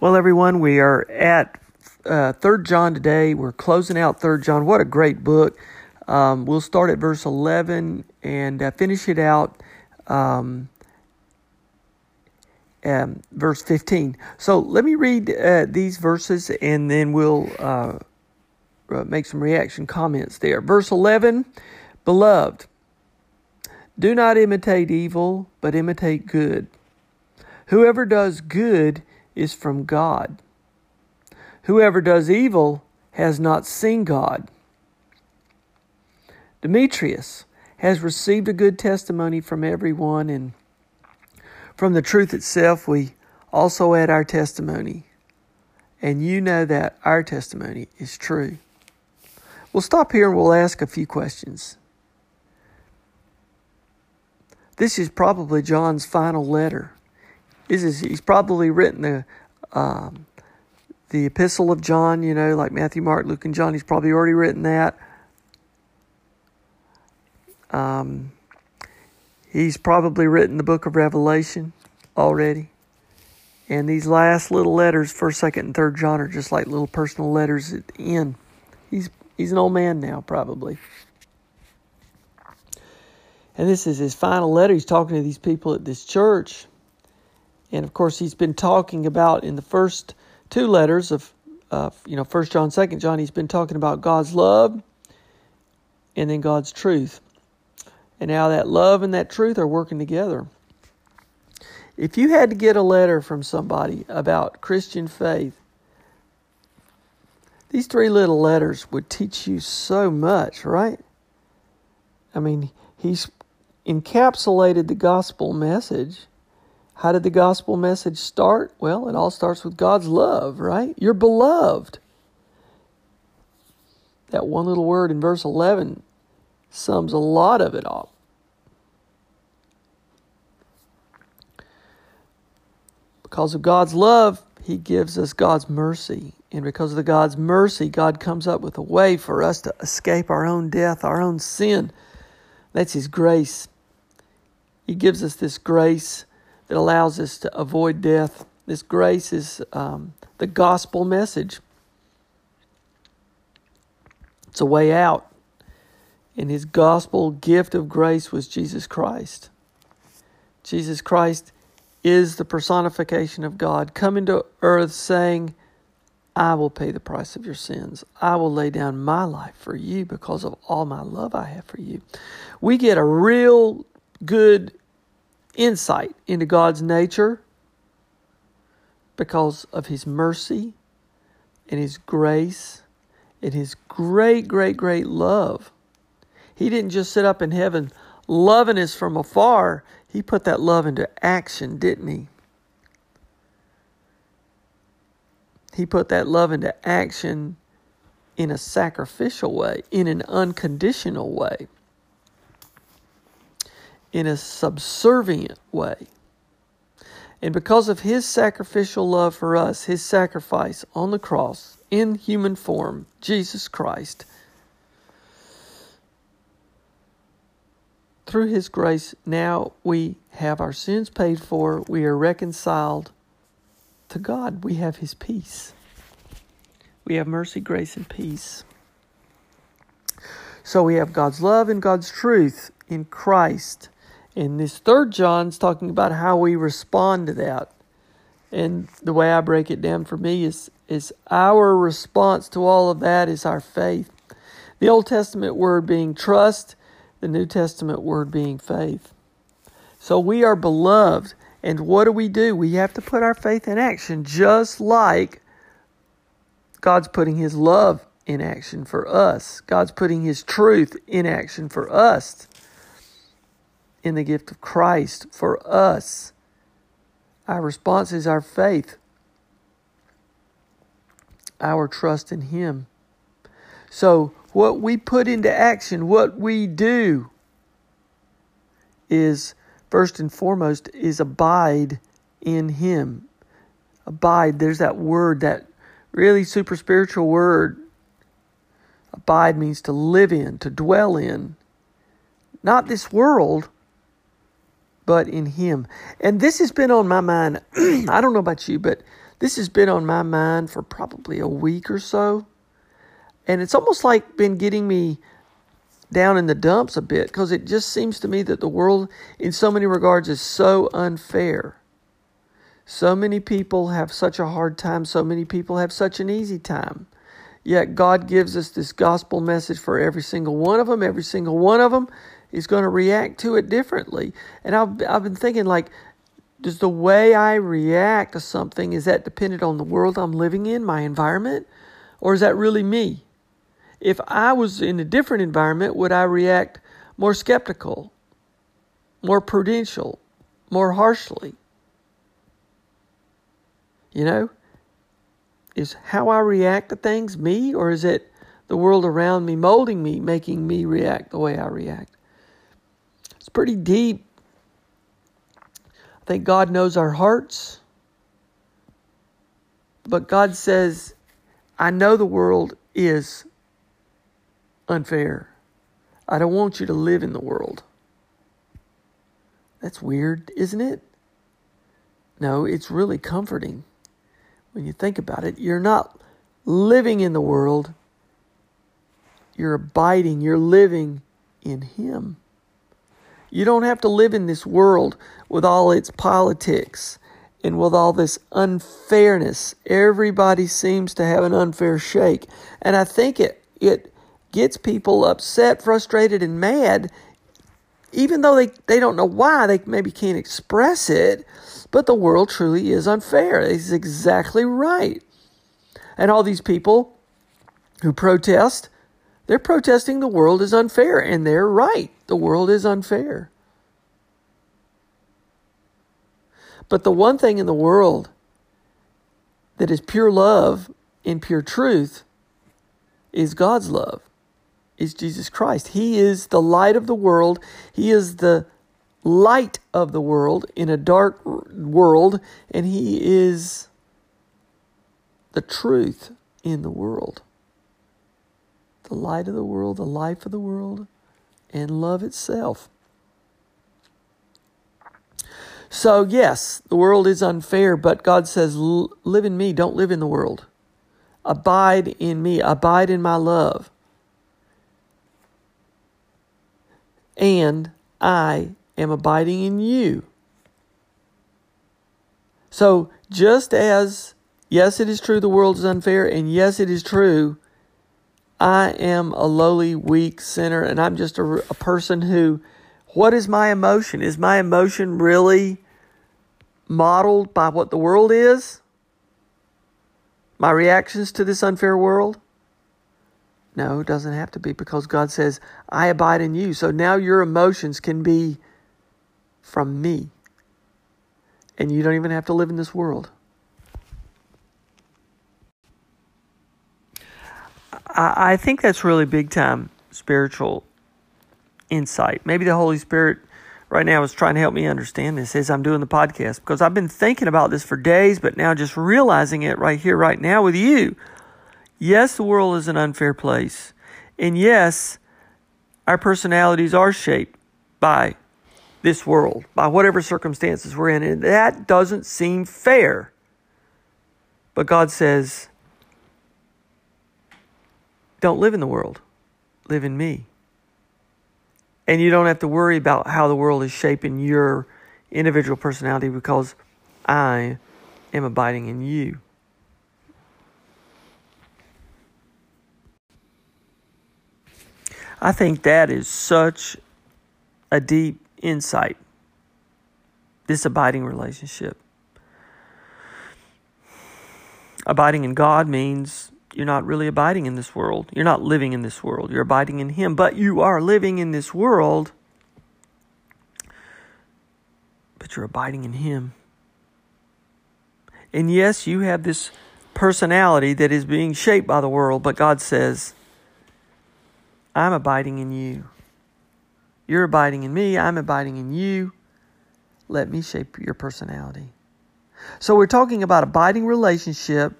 Well, everyone, we are at uh, Third John today. We're closing out Third John. What a great book! Um, we'll start at verse eleven and uh, finish it out. Um, um, verse 15. So let me read uh, these verses and then we'll uh, uh make some reaction comments there. Verse 11 Beloved, do not imitate evil, but imitate good. Whoever does good is from God. Whoever does evil has not seen God. Demetrius has received a good testimony from everyone, and from the truth itself, we also add our testimony. And you know that our testimony is true. We'll stop here and we'll ask a few questions. This is probably John's final letter is, is he's probably written the um, the epistle of John, you know, like Matthew, Mark, Luke, and John. He's probably already written that. Um, he's probably written the book of Revelation already. And these last little letters, first, second, and third John, are just like little personal letters at the end. He's he's an old man now, probably. And this is his final letter. He's talking to these people at this church. And of course, he's been talking about in the first two letters of, uh, you know, First John, Second John. He's been talking about God's love and then God's truth, and how that love and that truth are working together. If you had to get a letter from somebody about Christian faith, these three little letters would teach you so much, right? I mean, he's encapsulated the gospel message how did the gospel message start? Well, it all starts with God's love, right? You're beloved. That one little word in verse 11 sums a lot of it up. Because of God's love, He gives us God's mercy. And because of the God's mercy, God comes up with a way for us to escape our own death, our own sin. That's His grace. He gives us this grace that allows us to avoid death. This grace is um, the gospel message. It's a way out. And his gospel gift of grace was Jesus Christ. Jesus Christ is the personification of God coming to earth saying, I will pay the price of your sins. I will lay down my life for you because of all my love I have for you. We get a real good insight into God's nature because of His mercy and His grace and His great, great, great love. He didn't just sit up in heaven loving us from afar, He put that love into action, didn't He? He put that love into action in a sacrificial way, in an unconditional way in a subservient way. And because of his sacrificial love for us, his sacrifice on the cross in human form, Jesus Christ, through his grace, now we have our sins paid for. We are reconciled to God. We have His peace. We have mercy, grace, and peace. So we have God's love and God's truth in Christ. And this third John's talking about how we respond to that. And the way I break it down for me is, is our response to all of that is our faith. The Old Testament word being trust, the New Testament word being faith. So we are beloved. And what do we do? We have to put our faith in action, just like God's putting His love in action for us. God's putting His truth in action for us in the gift of Christ for us. Our response is our faith, our trust in Him. So, what we put into action, what we do, is first and foremost is abide in Him. Abide, there's that word, that really super spiritual word. Abide means to live in, to dwell in. Not this world, but in Him. And this has been on my mind. I don't know about you, but this has been on my mind for probably a week or so. And it's almost like been getting me down in the dumps a bit because it just seems to me that the world, in so many regards, is so unfair. So many people have such a hard time, so many people have such an easy time. Yet God gives us this gospel message for every single one of them. Every single one of them is going to react to it differently. And I've, I've been thinking, like, does the way I react to something, is that dependent on the world I'm living in, my environment? Or is that really me? If I was in a different environment, would I react more skeptical, more prudential, more harshly? You know? Is how I react to things me, or is it the world around me molding me, making me react the way I react? It's pretty deep. I think God knows our hearts. But God says, I know the world is unfair. I don't want you to live in the world. That's weird, isn't it? No, it's really comforting when you think about it. You're not living in the world, you're abiding, you're living in Him. You don't have to live in this world with all its politics and with all this unfairness. Everybody seems to have an unfair shake. And I think it, it gets people upset, frustrated, and mad, even though they, they don't know why. They maybe can't express it, but the world truly is unfair. It's exactly right. And all these people who protest, they're protesting the world is unfair, and they're right. The world is unfair. But the one thing in the world that is pure love and pure truth is God's love, is Jesus Christ. He is the light of the world. He is the light of the world in a dark world, and He is the truth in the world. The light of the world, the life of the world and love itself. So, yes, the world is unfair, but God says, Live in me, don't live in the world. Abide in me, abide in my love. And I am abiding in you. So, just as, yes, it is true the world is unfair, and yes, it is true I am a lowly, weak sinner, and I'm just a, a person who, what is my emotion? Is my emotion really modeled by what the world is? My reactions to this unfair world? No, it doesn't have to be because God says, I abide in you. So now your emotions can be from me. And you don't even have to live in this world. I, think that's really big time spiritual insight. Maybe the Holy Spirit right now is trying to help me understand this as I'm doing the podcast because I've been thinking about this for days, but now just realizing it right here, right now with you. Yes, the world is an unfair place. And yes, our personalities are shaped by this world by whatever circumstances we're in. And that doesn't seem fair. But God says, don't live in the world, live in me. And you don't have to worry about how the world is shaping your individual personality because I am abiding in you. I think that is such a deep insight, this abiding relationship. Abiding in God means you're not really abiding in this world. You're not living in this world. You're abiding in Him, but you are living in this world, but you're abiding in Him. And yes, you have this personality that is being shaped by the world, but God says, I'm abiding in you. You're abiding in me. I'm abiding in you. Let me shape your personality. So we're talking about abiding relationship.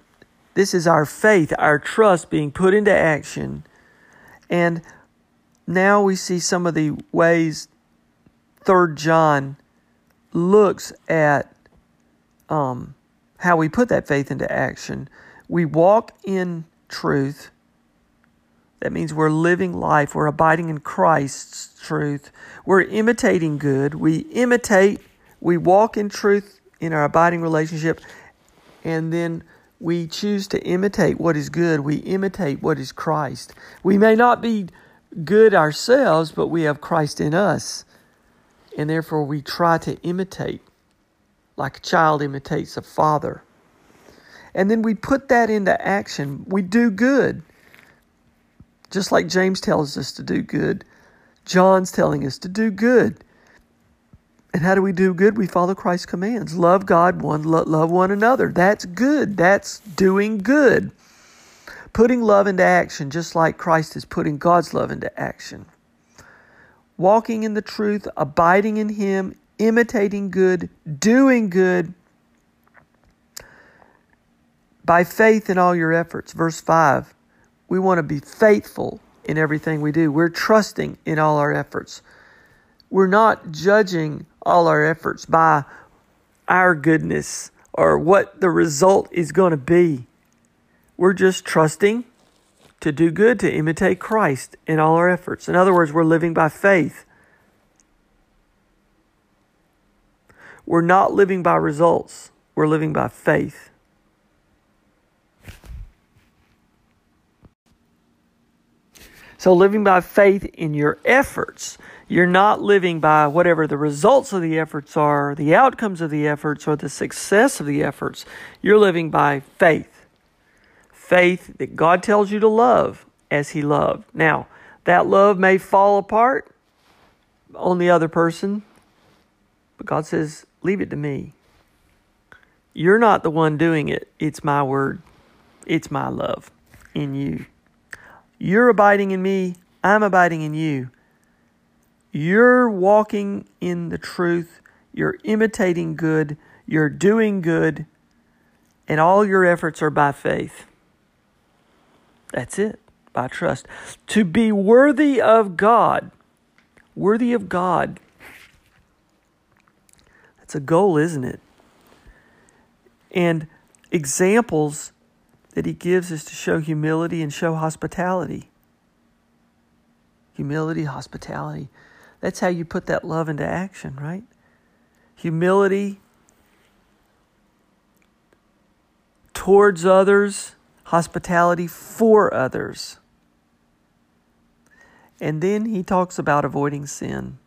This is our faith, our trust being put into action. And now we see some of the ways Third John looks at um, how we put that faith into action. We walk in truth. That means we're living life. We're abiding in Christ's truth. We're imitating good. We imitate, we walk in truth in our abiding relationship, and then we choose to imitate what is good. We imitate what is Christ. We may not be good ourselves, but we have Christ in us. And therefore, we try to imitate like a child imitates a father. And then we put that into action. We do good. Just like James tells us to do good, John's telling us to do good. And how do we do good? We follow Christ's commands. Love God, one love one another. That's good. That's doing good. Putting love into action just like Christ is putting God's love into action. Walking in the truth, abiding in him, imitating good, doing good by faith in all your efforts. Verse 5 we want to be faithful in everything we do. We're trusting in all our efforts. We're not judging all our efforts by our goodness or what the result is going to be. We're just trusting to do good, to imitate Christ in all our efforts. In other words, we're living by faith. We're not living by results, we're living by faith. So, living by faith in your efforts, you're not living by whatever the results of the efforts are, the outcomes of the efforts, or the success of the efforts. You're living by faith. Faith that God tells you to love as He loved. Now, that love may fall apart on the other person, but God says, Leave it to me. You're not the one doing it, it's my word, it's my love in you. You're abiding in me, I'm abiding in you. You're walking in the truth, you're imitating good, you're doing good, and all your efforts are by faith. That's it, by trust. To be worthy of God, worthy of God. That's a goal, isn't it? And examples that he gives is to show humility and show hospitality. Humility, hospitality. That's how you put that love into action, right? Humility towards others, hospitality for others. And then he talks about avoiding sin.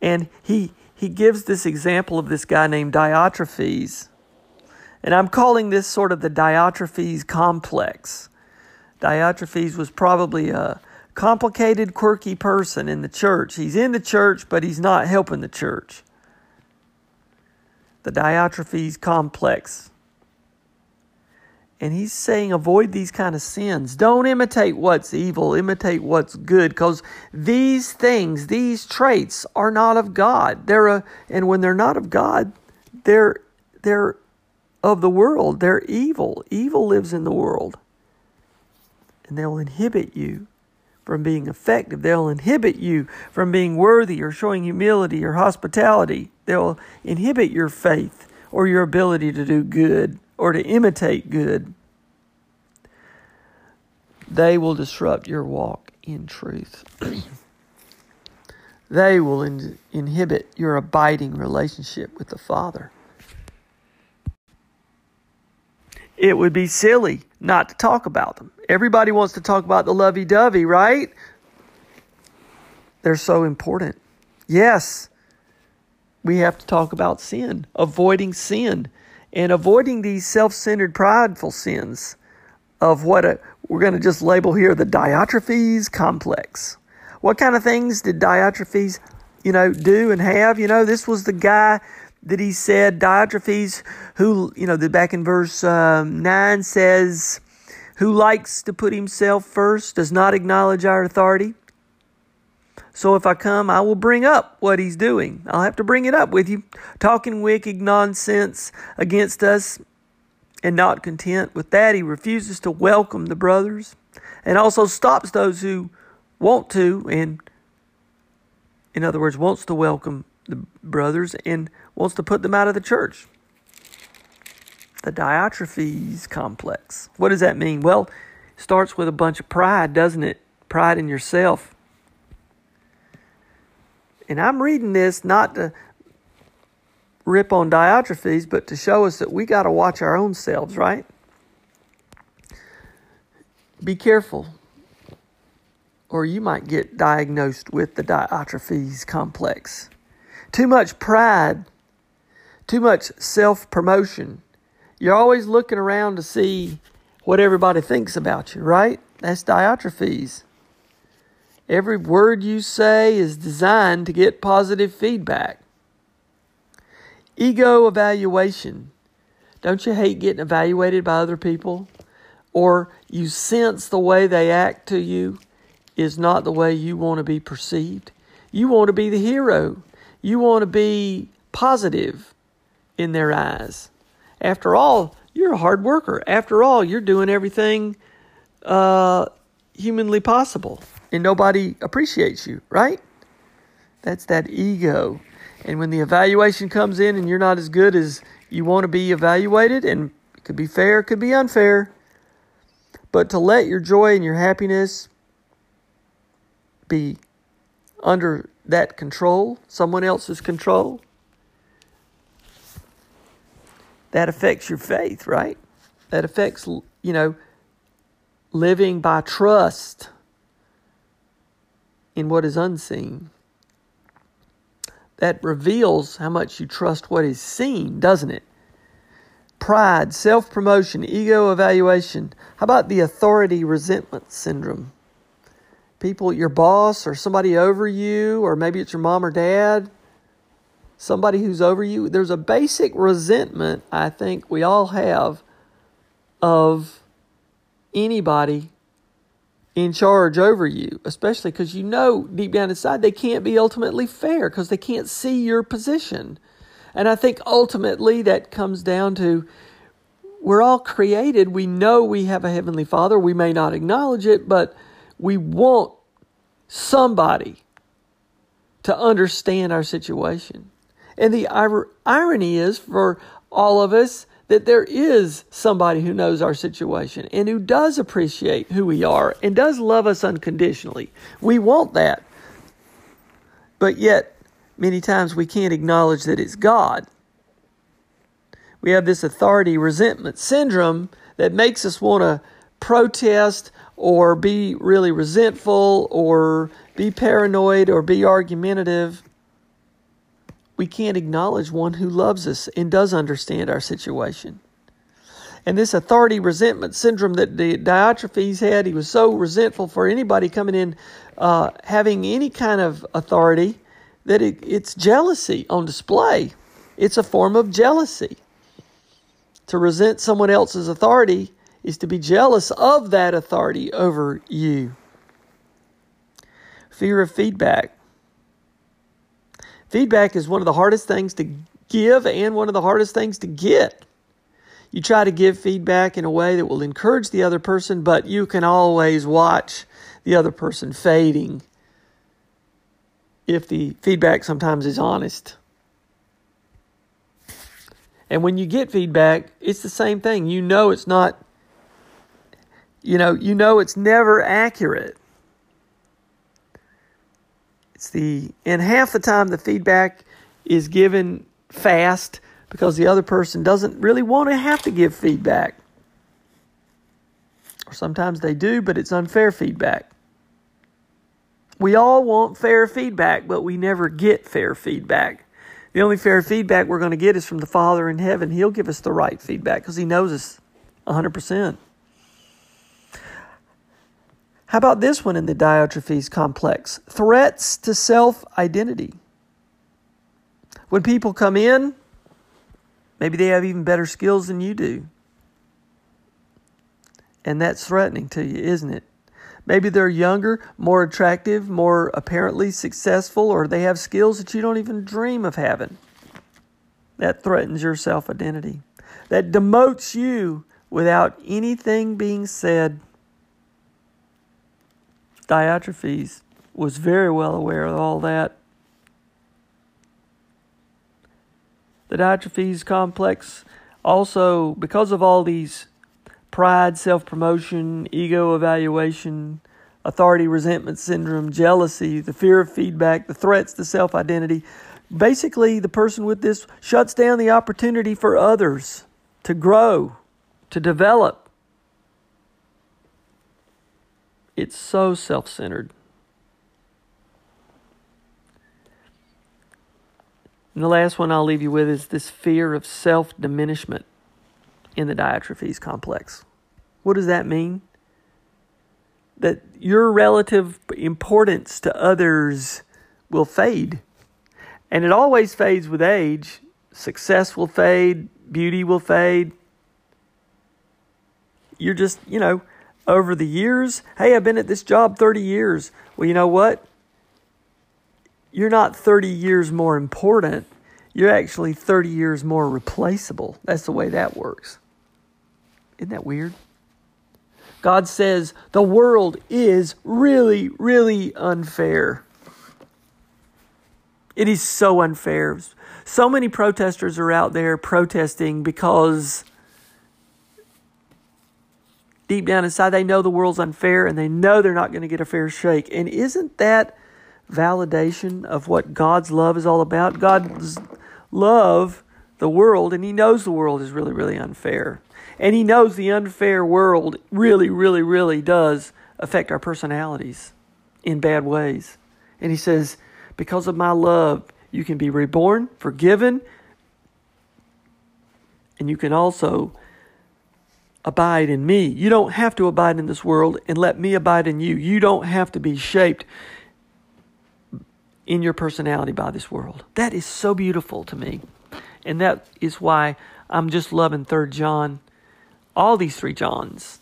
And he he gives this example of this guy named Diotrephes and I'm calling this sort of the Diotrephes complex. Diotrephes was probably a complicated, quirky person in the church. He's in the church, but he's not helping the church. The Diotrephes complex. And he's saying avoid these kind of sins. Don't imitate what's evil, imitate what's good because these things, these traits are not of God. They're a, and when they're not of God, they're they're of the world. They're evil. Evil lives in the world. And they'll inhibit you from being effective. They'll inhibit you from being worthy or showing humility or hospitality. They'll inhibit your faith or your ability to do good or to imitate good. They will disrupt your walk in truth. they will in- inhibit your abiding relationship with the Father. It would be silly not to talk about them. Everybody wants to talk about the lovey dovey, right? They're so important. Yes, we have to talk about sin, avoiding sin, and avoiding these self centered, prideful sins of what a, we're going to just label here the Diotrephes complex. What kind of things did Diotrephes, you know, do and have? You know, this was the guy that he said, Diotrephes, who, you know, the back in verse um, 9 says, who likes to put himself first, does not acknowledge our authority. So if I come, I will bring up what he's doing. I'll have to bring it up with you. Talking wicked nonsense against us and not content with that, he refuses to welcome the brothers and also stops those who want to and in other words wants to welcome the brothers and wants to put them out of the church. The Diotrephes complex. What does that mean? Well, it starts with a bunch of pride, doesn't it? Pride in yourself. And I'm reading this not to rip on Diotrephes, but to show us that we got to watch our own selves, right? Be careful, or you might get diagnosed with the Diotrephes complex. Too much pride, too much self promotion. You're always looking around to see what everybody thinks about you, right? That's Diotrephes. Every word you say is designed to get positive feedback. Ego evaluation. Don't you hate getting evaluated by other people? Or you sense the way they act to you is not the way you want to be perceived? You want to be the hero. You want to be positive in their eyes. After all, you're a hard worker. After all, you're doing everything uh, humanly possible, and nobody appreciates you, right? That's that ego. And when the evaluation comes in and you're not as good as you want to be evaluated, and it could be fair, it could be unfair, but to let your joy and your happiness be under that control, someone else's control, that affects your faith, right? That affects, you know, living by trust in what is unseen. That reveals how much you trust what is seen, doesn't it? Pride, self promotion, ego evaluation. How about the authority resentment syndrome? People, your boss or somebody over you, or maybe it's your mom or dad, somebody who's over you. There's a basic resentment I think we all have of anybody in charge over you, especially because you know deep down inside they can't be ultimately fair because they can't see your position. And I think ultimately that comes down to we're all created. We know we have a Heavenly Father. We may not acknowledge it, but we want somebody to understand our situation. And the ir- irony is for all of us that there is somebody who knows our situation and who does appreciate who we are and does love us unconditionally. We want that. But yet, many times we can't acknowledge that it's God. We have this authority resentment syndrome that makes us want to protest or be really resentful or be paranoid or be argumentative, we can't acknowledge one who loves us and does understand our situation. And this authority resentment syndrome that Diotrephes had, he was so resentful for anybody coming in uh, having any kind of authority that it, it's jealousy on display. It's a form of jealousy. To resent someone else's authority is to be jealous of that authority over you. Fear of feedback. Feedback is one of the hardest things to give and one of the hardest things to get. You try to give feedback in a way that will encourage the other person, but you can always watch the other person fading if the feedback sometimes is honest. And when you get feedback, it's the same thing. You know it's not, you know, you know it's never accurate. It's the, and half the time the feedback is given fast because the other person doesn't really want to have to give feedback. Or sometimes they do, but it's unfair feedback. We all want fair feedback, but we never get fair feedback. The only fair feedback we're going to get is from the Father in heaven. He'll give us the right feedback because He knows us 100%. How about this one in the Diotrephes complex? Threats to self identity. When people come in, maybe they have even better skills than you do. And that's threatening to you, isn't it? Maybe they're younger, more attractive, more apparently successful, or they have skills that you don't even dream of having. That threatens your self identity. That demotes you without anything being said. Diotrephes was very well aware of all that. The Diotrephes complex also, because of all these pride, self promotion, ego evaluation, authority resentment syndrome, jealousy, the fear of feedback, the threats to self identity. Basically, the person with this shuts down the opportunity for others to grow, to develop. It's so self centered. And the last one I'll leave you with is this fear of self diminishment in the Diotrephes complex. What does that mean? That your relative importance to others will fade. And it always fades with age. Success will fade, beauty will fade. You're just, you know, over the years, hey, I've been at this job 30 years. Well, you know what? You're not 30 years more important. You're actually 30 years more replaceable. That's the way that works. Isn't that weird? God says the world is really, really unfair. It is so unfair. So many protesters are out there protesting because deep down inside they know the world's unfair and they know they're not going to get a fair shake. And isn't that validation of what God's love is all about? God's love the world and he knows the world is really, really unfair. And he knows the unfair world really, really, really does affect our personalities in bad ways. And he says, Because of my love, you can be reborn, forgiven, and you can also abide in me. You don't have to abide in this world and let me abide in you. You don't have to be shaped in your personality by this world. That is so beautiful to me. And that is why I'm just loving 3rd John all these three Johns.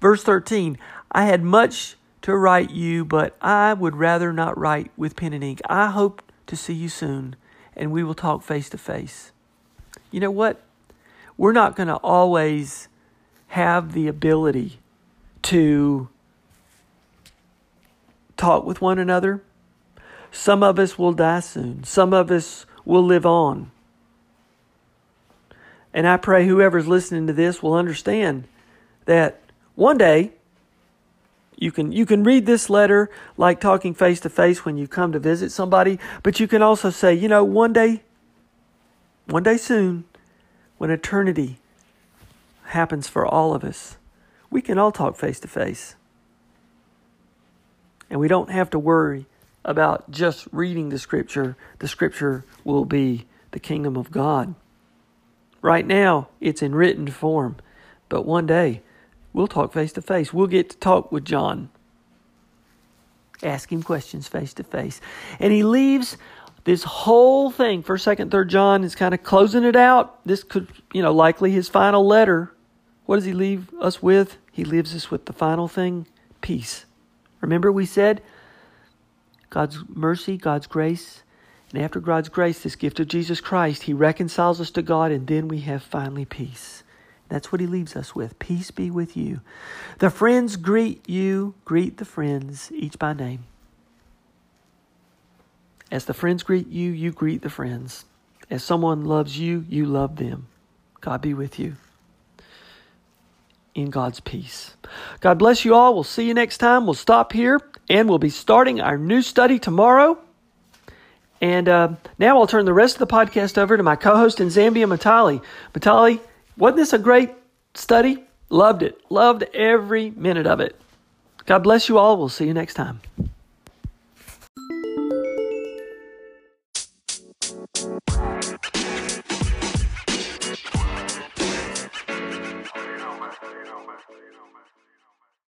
Verse 13 I had much to write you, but I would rather not write with pen and ink. I hope to see you soon, and we will talk face to face. You know what? We're not going to always have the ability to talk with one another. Some of us will die soon, some of us will live on. And I pray whoever's listening to this will understand that one day you can you can read this letter like talking face to face when you come to visit somebody, but you can also say, you know, one day one day soon when eternity happens for all of us, we can all talk face to face. And we don't have to worry about just reading the scripture. The scripture will be the kingdom of God. Right now, it's in written form, but one day we'll talk face to face. We'll get to talk with John, ask him questions face to face. And he leaves this whole thing, first, second, third John is kind of closing it out. This could, you know, likely his final letter. What does he leave us with? He leaves us with the final thing peace. Remember, we said God's mercy, God's grace, and after God's grace, this gift of Jesus Christ, He reconciles us to God, and then we have finally peace. That's what he leaves us with. Peace be with you. The friends greet you, greet the friends, each by name. As the friends greet you, you greet the friends. As someone loves you, you love them. God be with you in God's peace. God bless you all. We'll see you next time. We'll stop here and we'll be starting our new study tomorrow. And uh, now I'll turn the rest of the podcast over to my co host in Zambia, Matali. Matali, wasn't this a great study? Loved it. Loved every minute of it. God bless you all. We'll see you next time.